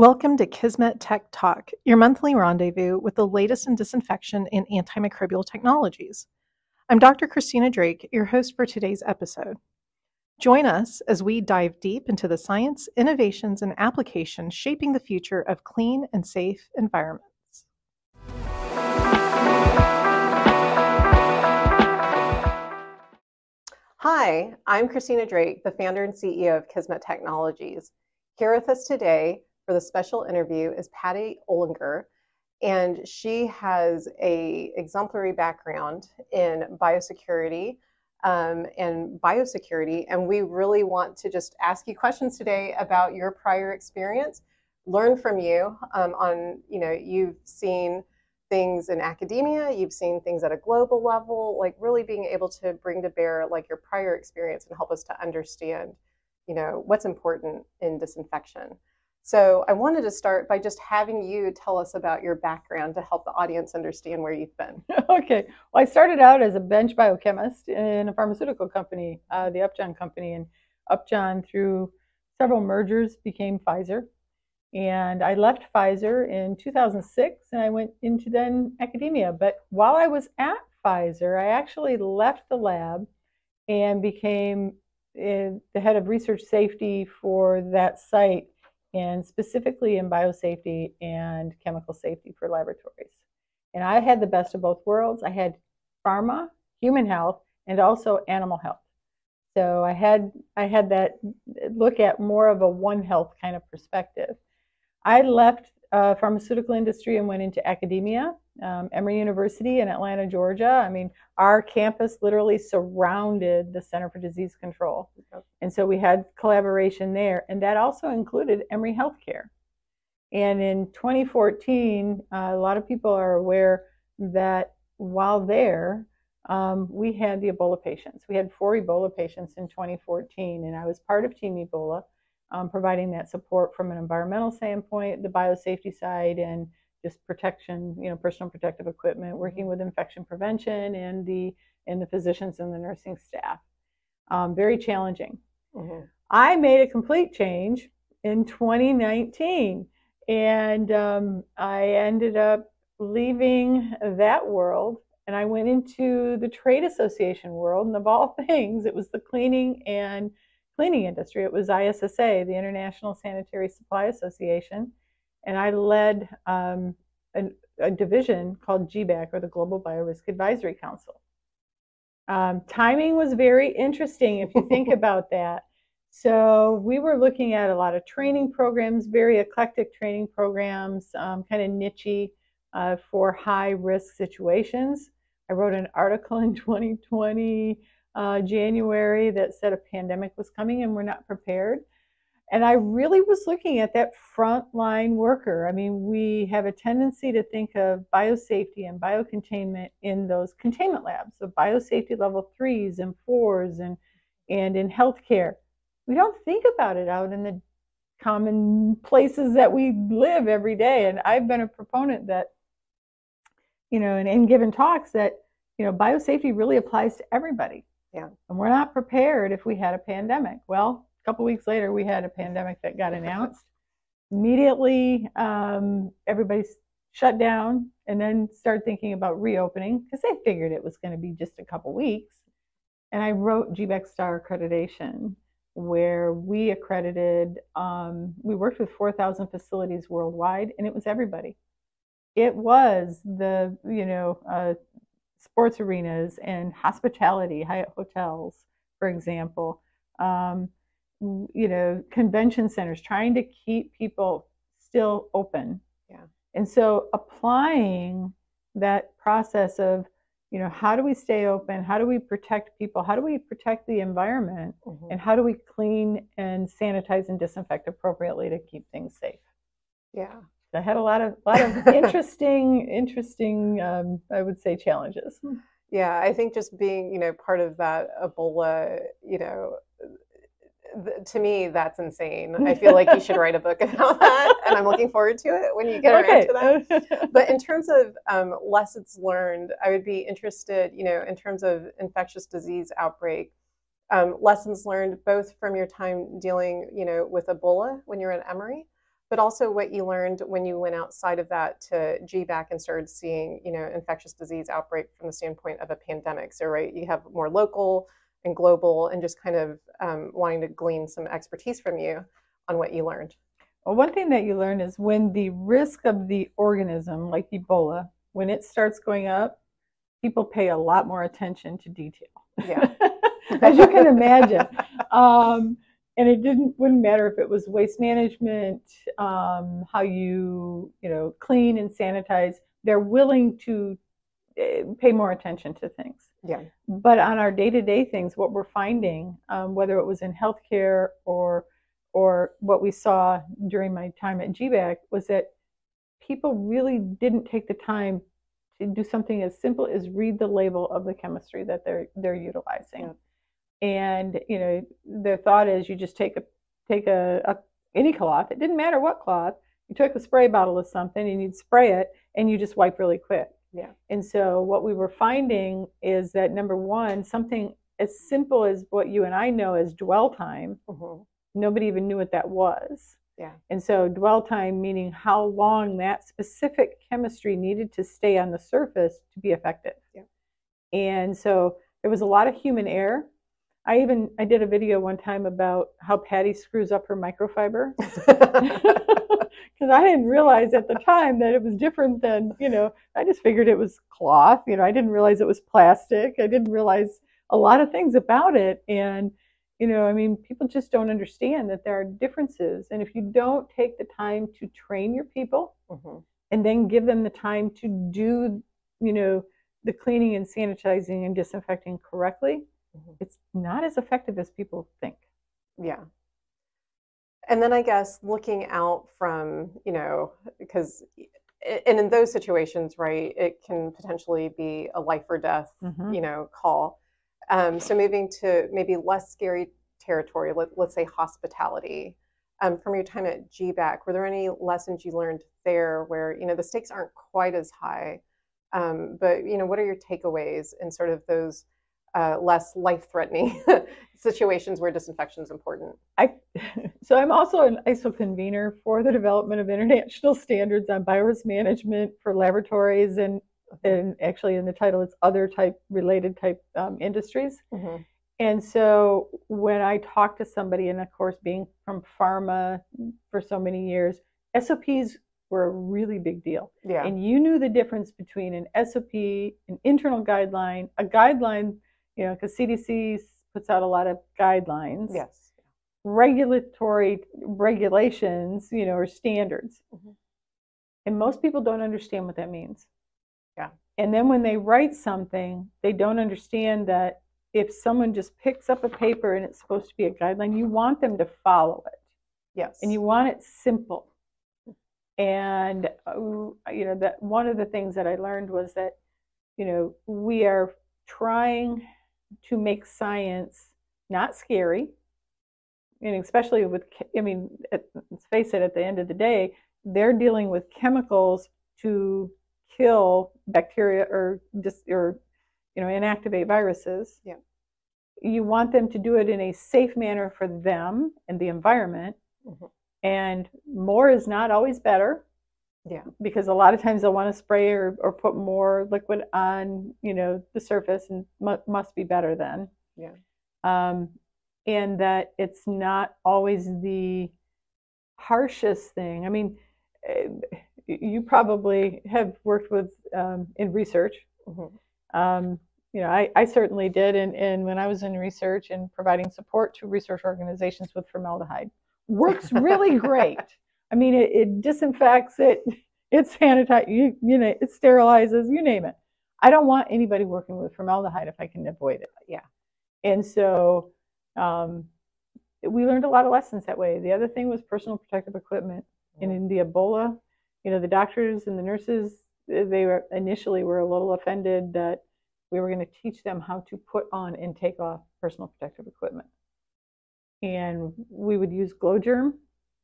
Welcome to Kismet Tech Talk, your monthly rendezvous with the latest in disinfection and antimicrobial technologies. I'm Dr. Christina Drake, your host for today's episode. Join us as we dive deep into the science, innovations, and applications shaping the future of clean and safe environments. Hi, I'm Christina Drake, the founder and CEO of Kismet Technologies. Here with us today for the special interview is Patty Olinger, and she has a exemplary background in biosecurity um, and biosecurity. And we really want to just ask you questions today about your prior experience, learn from you um, on, you know, you've seen things in academia, you've seen things at a global level, like really being able to bring to bear like your prior experience and help us to understand, you know, what's important in disinfection. So I wanted to start by just having you tell us about your background to help the audience understand where you've been. okay. Well, I started out as a bench biochemist in a pharmaceutical company, uh, the Upjohn company, and Upjohn through several mergers became Pfizer. And I left Pfizer in 2006 and I went into then academia. But while I was at Pfizer, I actually left the lab and became uh, the head of research safety for that site and specifically in biosafety and chemical safety for laboratories. And I had the best of both worlds. I had pharma, human health, and also animal health. So I had I had that look at more of a one health kind of perspective. I left uh, pharmaceutical industry and went into academia, um, Emory University in Atlanta, Georgia. I mean, our campus literally surrounded the Center for Disease Control. And so we had collaboration there. And that also included Emory Healthcare. And in 2014, uh, a lot of people are aware that while there, um, we had the Ebola patients. We had four Ebola patients in 2014, and I was part of Team Ebola um, providing that support from an environmental standpoint, the biosafety side, and just protection, you know, personal protective equipment, working with infection prevention and the and the physicians and the nursing staff. Um, very challenging. Mm-hmm. I made a complete change in 2019, and um, I ended up leaving that world and I went into the trade association world. And of all things, it was the cleaning and cleaning industry. It was ISSA, the International Sanitary Supply Association, and I led um, a, a, division called GBAC, or the Global Biorisk Advisory Council. Um, timing was very interesting if you think about that. So we were looking at a lot of training programs, very eclectic training programs, um, kind of nichey uh, for high risk situations. I wrote an article in 2020 uh, January that said a pandemic was coming and we're not prepared. And I really was looking at that frontline worker. I mean, we have a tendency to think of biosafety and biocontainment in those containment labs, so biosafety level threes and fours, and and in healthcare. We don't think about it out in the common places that we live every day. And I've been a proponent that, you know, in, in given talks that, you know, biosafety really applies to everybody. Yeah. And we're not prepared if we had a pandemic. Well, a couple weeks later, we had a pandemic that got announced. Immediately, um, everybody shut down and then started thinking about reopening because they figured it was going to be just a couple weeks. And I wrote GBAC Star accreditation, where we accredited, um, we worked with 4,000 facilities worldwide, and it was everybody. It was the, you know, uh, sports arenas and hospitality, Hyatt hotels, for example, um, you know, convention centers, trying to keep people still open. Yeah. And so applying that process of, you know, how do we stay open? How do we protect people? How do we protect the environment? Mm-hmm. And how do we clean and sanitize and disinfect appropriately to keep things safe? Yeah. I had a lot of lot of interesting, interesting, um, I would say, challenges. Yeah, I think just being, you know, part of that Ebola, you know, th- to me, that's insane. I feel like you should write a book about that, and I'm looking forward to it when you get okay. around to that. But in terms of um, lessons learned, I would be interested, you know, in terms of infectious disease outbreak. Um, lessons learned both from your time dealing, you know, with Ebola when you're at Emory, but also what you learned when you went outside of that to GBAC and started seeing, you know, infectious disease outbreak from the standpoint of a pandemic. So, right, you have more local and global, and just kind of um, wanting to glean some expertise from you on what you learned. Well, one thing that you learn is when the risk of the organism, like Ebola, when it starts going up, people pay a lot more attention to detail. Yeah. As you can imagine. Um, and it didn't wouldn't matter if it was waste management, um, how you you know clean and sanitize. They're willing to eh, pay more attention to things. Yeah. But on our day to day things, what we're finding, um, whether it was in healthcare or or what we saw during my time at GBAC, was that people really didn't take the time to do something as simple as read the label of the chemistry that they're they're utilizing. Yeah and you know the thought is you just take a take a, a, any cloth it didn't matter what cloth you took a spray bottle of something and you'd spray it and you just wipe really quick. Yeah. And so what we were finding is that number one something as simple as what you and i know as dwell time mm-hmm. nobody even knew what that was. Yeah. And so dwell time meaning how long that specific chemistry needed to stay on the surface to be effective. Yeah. And so there was a lot of human error I even I did a video one time about how Patty screws up her microfiber. Because I didn't realize at the time that it was different than you know I just figured it was cloth you know I didn't realize it was plastic. I didn't realize a lot of things about it. And you know I mean people just don't understand that there are differences. And if you don't take the time to train your people mm-hmm. and then give them the time to do you know the cleaning and sanitizing and disinfecting correctly mm-hmm. it's not as effective as people think. Yeah. And then I guess looking out from, you know, because, and in those situations, right, it can potentially be a life or death, mm-hmm. you know, call. Um, so moving to maybe less scary territory, let, us say hospitality. Um, from your time at GBAC, were there any lessons you learned there where, you know, the stakes aren't quite as high, um, but, you know, what are your takeaways in sort of those uh, less life-threatening situations where disinfection is important. I, so I'm also an ISO convener for the development of international standards on biorisk management for laboratories and and actually in the title it's other type related type um, industries. Mm-hmm. And so when I talk to somebody, and of course being from pharma for so many years, SOPs were a really big deal. Yeah. And you knew the difference between an SOP, an internal guideline, a guideline you know, because CDC puts out a lot of guidelines. Yes. Regulatory regulations, you know, or standards. Mm-hmm. And most people don't understand what that means. Yeah. And then when they write something, they don't understand that if someone just picks up a paper and it's supposed to be a guideline, you want them to follow it. Yes. And you want it simple. And uh, you know that one of the things that I learned was that you know we are trying to make science not scary, and especially with, I mean, let's face it, at the end of the day, they're dealing with chemicals to kill bacteria or just or you know inactivate viruses. Yeah. You want them to do it in a safe manner for them and the environment. Mm-hmm. And more is not always better. Yeah. Because a lot of times they'll want to spray or, or put more liquid on, you know, the surface and mu- must be better then. Yeah. Um, and that it's not always the harshest thing. I mean, eh, you probably have worked with um, in research. Mm-hmm. Um, you know, I, I certainly did. And, and when I was in research and providing support to research organizations with formaldehyde, works really great. I mean, it, it disinfects it, it sanitizes, you, you know, it sterilizes, you name it. I don't want anybody working with formaldehyde if I can avoid it. Yeah. And so um, we learned a lot of lessons that way. The other thing was personal protective equipment. And in the Ebola, you know, the doctors and the nurses, they were initially were a little offended that we were going to teach them how to put on and take off personal protective equipment. And we would use Glo Germ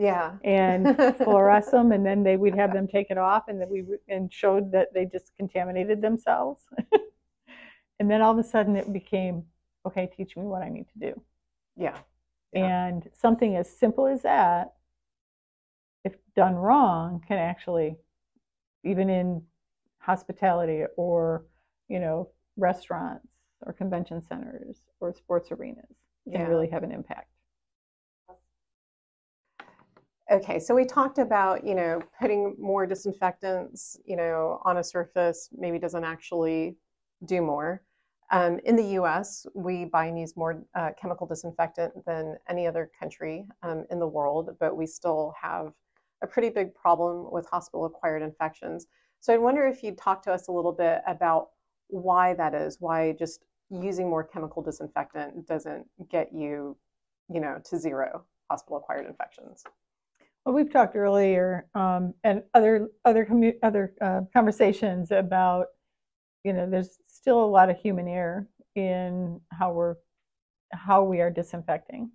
yeah and fluoresce them and then they we'd have them take it off and then we and showed that they just contaminated themselves and then all of a sudden it became okay teach me what i need to do yeah, yeah. and something as simple as that if done wrong can actually, even in hospitality or you know restaurants or convention centers or sports arenas, can Yeah. really have an impact. Okay, so we talked about, you know, putting more disinfectants, you know, on a surface maybe doesn't actually do more. Um, in the US, we buy and use more uh, chemical disinfectant than any other country um, in the world, but we still have a pretty big problem with hospital acquired infections. So I wonder if you'd talk to us a little bit about why that is, why just using more chemical disinfectant doesn't get you, you know, to zero hospital acquired infections. Well, we've talked earlier um, and other other commu- other uh, conversations about you know there's still a lot of human error in how we're how we are disinfecting,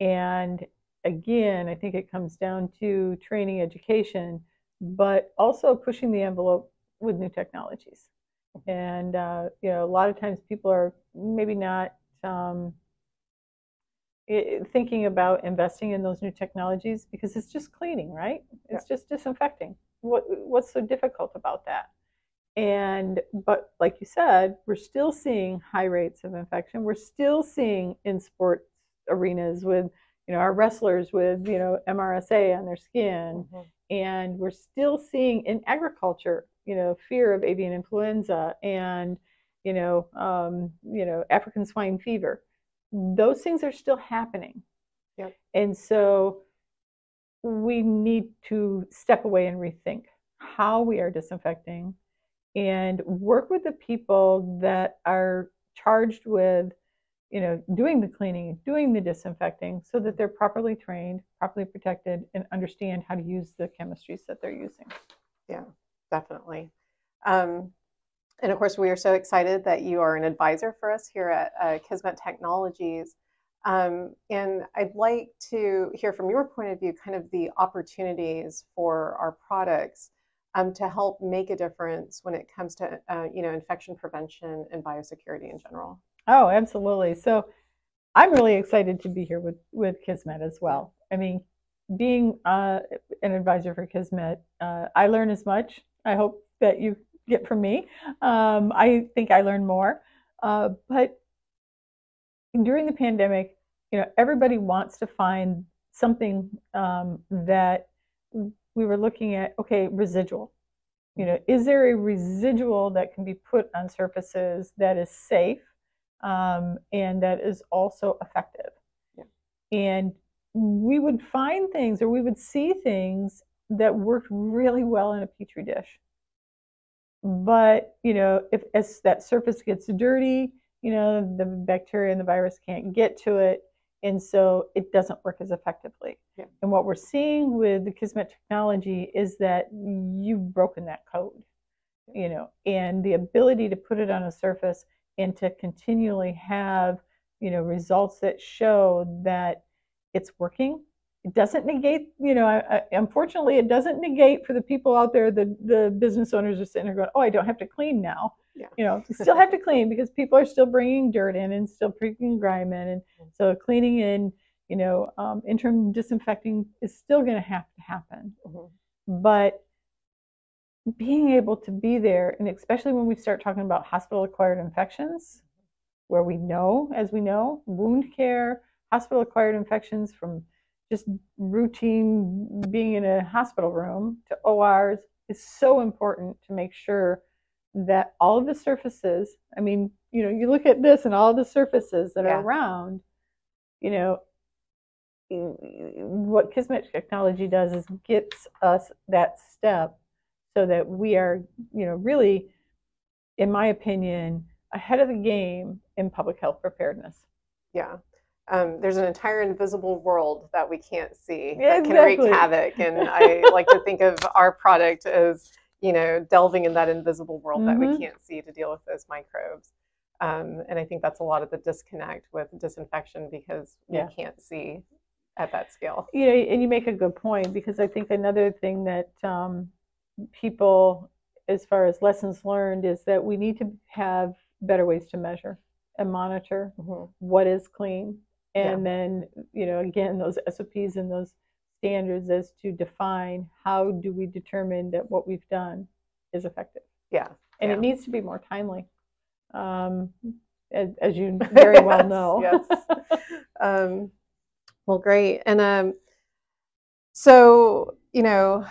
and again, I think it comes down to training, education, but also pushing the envelope with new technologies. And uh, you know, a lot of times people are maybe not. Um, thinking about investing in those new technologies because it's just cleaning, right? It's just disinfecting. What what's so difficult about that? And but like you said, we're still seeing high rates of infection. We're still seeing in sports arenas with you know our wrestlers with you know MRSA on their skin, and we're still seeing in agriculture you know fear of avian influenza and you know um, you know African swine fever those things are still happening. Yep. And so we need to step away and rethink how we are disinfecting and work with the people that are charged with you know doing the cleaning doing the disinfecting so that they're properly trained properly protected and understand how to use the chemistries that they're using Yeah, definitely. Um, and of course, we are so excited that you are an advisor for us here at uh, Kismet Technologies. Um, and I'd like to hear from your point of view kind of the opportunities for our products um, to help make a difference when it comes to uh, you know infection prevention and biosecurity in general. oh absolutely so i'm really excited to be here with with kismet as well i mean being uh, an advisor for kismet uh, i learn as much i hope that you get from me. Um, i think i learn more. Uh, but during the pandemic you know everybody wants to find something um, that we were looking at okay residual. You know is there a residual that can be put on surfaces that is safe um, and that is also effective? Yeah. and we would find things or we would see things that worked really well in a petri dish but you know if as that surface gets dirty you know the bacteria and the virus can't get to it and so it doesn't work as effectively Yeah. and what we're seeing with the kismet technology is that you've broken that code you know and the ability to put it on a surface and to continually have you know results that show that it's working it doesn't negate you know I, I, unfortunately it doesn't negate for the people out there the the business owners are sitting there going oh i don't have to clean now. Yeah. you know still have to clean because people are still bringing dirt in and still bringing grime in. And so cleaning in you know um, interim disinfecting is still going to have to happen. Mhm. but being able to be there and especially when we start talking about hospital acquired infections where we know as we know wound care hospital acquired infections from just routine being in a hospital room to ORs is so important to make sure that all of the surfaces i mean you know you look at this and all the surfaces that Yeah. are around you know what kismet technology does is gets us that step so that we are you know really in my opinion ahead of the game in public health preparedness Yeah. Um, there's an entire invisible world that we can't see that can wreak havoc. And I like to think of our product as, you know, delving in that invisible world that we Mhm. can't see to deal with those microbes. Um, and I think that's a lot of the disconnect with disinfection because Yeah. we can't see at that scale. you know and you make a good point because i think another thing that um, people as far as lessons learned is that we need to have better ways to measure and monitor Mhm. what is clean and then you know again those sops and those standards as to define how do we determine that what we've done is effective. Yeah. And yeah. it needs to be more timely, um, as, as you very well Yes, know. Yes. um, well, great. And um, so, you know,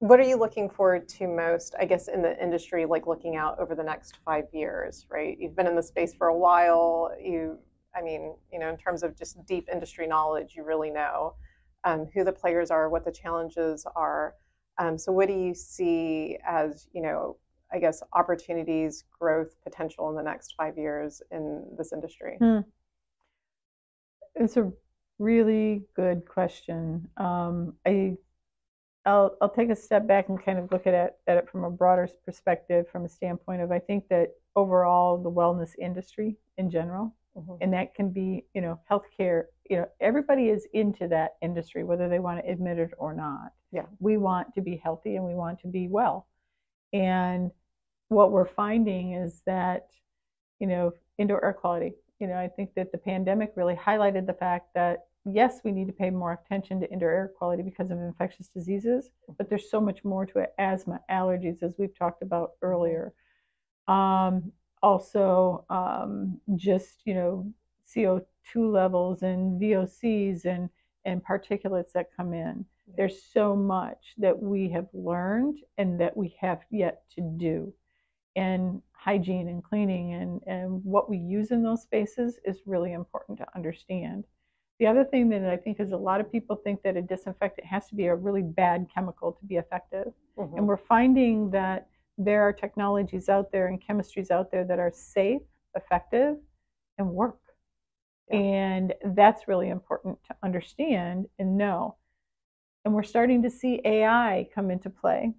what are you looking forward to most, I guess, in the industry, like looking out over the next five years, right? You've been in the space for a while. You, I mean, you know, in terms of just deep industry knowledge, you really know um, who the players are, what the challenges are. Um, so, what do you see as, you know, I guess, opportunities, growth potential in the next five years in this industry? Hmm. It's a really good question. Um, I, I'll, I'll take a step back and kind of look at it, at it from a broader perspective, from a standpoint of I think that overall the wellness industry in general, Mhm. and that can be, you know, healthcare. You know, everybody is into that industry, whether they want to admit it or not. Yeah. We want to be healthy and we want to be well. And what we're finding is that, you know, indoor air quality, you know, I think that the pandemic really highlighted the fact that yes, we need to pay more attention to indoor air quality because of infectious diseases, but there's so much more to it asthma, allergies, as we've talked about earlier. Um, also, um, just, you know, CO2 levels and VOCs and, and particulates that come in. There's so much that we have learned and that we have yet to do. And hygiene and cleaning and, and what we use in those spaces is really important to understand. The other thing that I think is a lot of people think that a disinfectant has to be a really bad chemical to be effective. Mhm. And we're finding that there are technologies out there and chemistries out there that are safe, effective, and work. Yeah. And that's really important to understand and know. And we're starting to see AI come into play.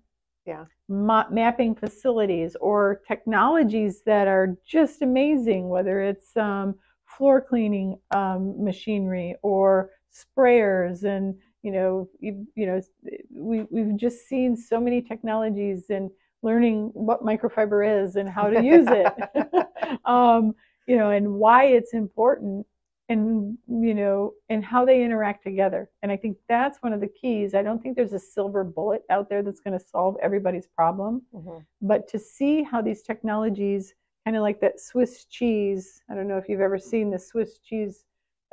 Yeah. Ma- mapping facilities or technologies that are just amazing, whether it's um, floor cleaning um, machinery or sprayers and you know you, you know we, we've just seen so many technologies and learning what microfiber is and how to use it um, you know and why it's important and you know and how they interact together and i think that's one of the keys i don't think there's a silver bullet out there that's going to solve everybody's problem Mhm. but to see how these technologies kind of like that swiss cheese i don't know if you've ever seen the swiss cheese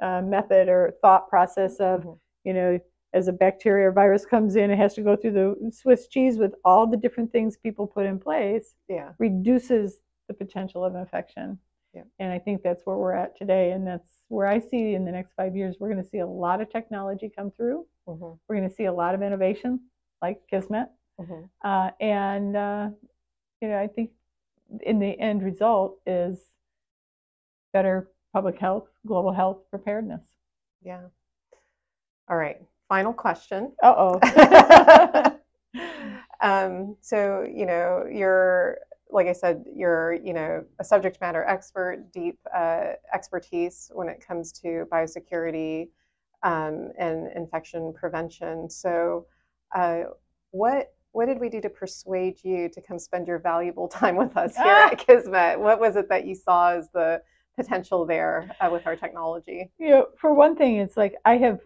uh, method or thought process of Mhm. you know as a bacteria or virus comes in it has to go through the swiss cheese with all the different things people put in place Yeah. reduces the potential of infection. Yeah. And I think that's where we're at today. And that's where I see in the next five years, we're going to see a lot of technology come through. Mhm. We're going to see a lot of innovation like Kismet. Mhm. Uh, and, uh, you know, I think in the end result is better public health, global health preparedness. Yeah. All right. Final question. Uh oh. um, so, you know, you're, like I said, you're, you know, a subject matter expert, deep uh, expertise when it comes to biosecurity um, and infection prevention. So, uh, what what did we do to persuade you to come spend your valuable time with us here Ah. at Kismet? What was it that you saw as the potential there uh, with our technology? you know, for one thing, it's like I have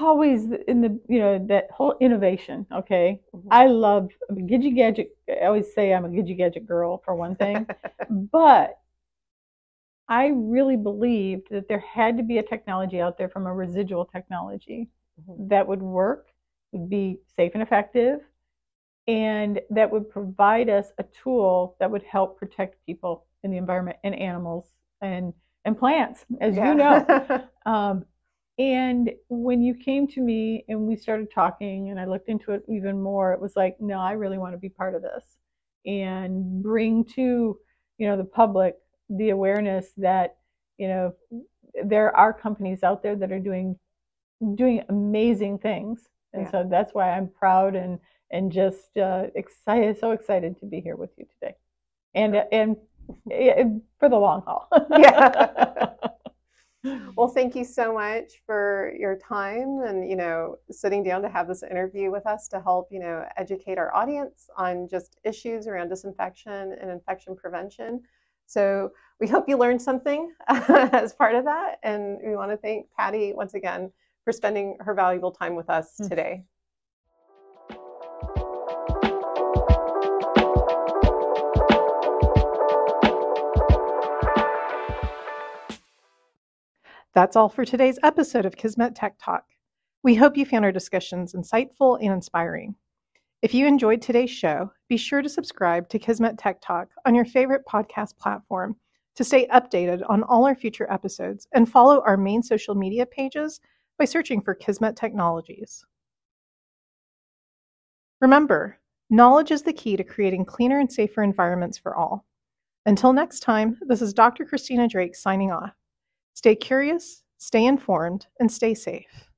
always in the you know that whole innovation. Okay, Mhm. I love a Gidget Gadget. I always say I'm a Gidget Gadget girl for one thing, but I really believed that there had to be a technology out there from a residual technology Mhm. that would work, would be safe and effective, and that would provide us a tool that would help protect people in the environment and animals and and plants, as you know. Um, and when you came to me and we started talking and I looked into it even more, it was like, no, I really want to be part of this and bring to, you know, the public the awareness that, you know, there are companies out there that are doing doing amazing things. And Yeah. so that's why I'm proud and and just uh, excited, so excited to be here with you today, and and eh, for the long haul. Yeah. Well, thank you so much for your time and, you know, sitting down to have this interview with us to help, you know, educate our audience on just issues around disinfection and infection prevention. So we hope you learned something as part of that. And we want to thank Patty once again for spending her valuable time with us mm. today. That's all for today's episode of Kismet Tech Talk. We hope you found our discussions insightful and inspiring. If you enjoyed today's show, be sure to subscribe to Kismet Tech Talk on your favorite podcast platform to stay updated on all our future episodes and follow our main social media pages by searching for Kismet Technologies. Remember, knowledge is the key to creating cleaner and safer environments for all. Until next time, this is Dr. Christina Drake signing off. Stay curious, stay informed, and stay safe.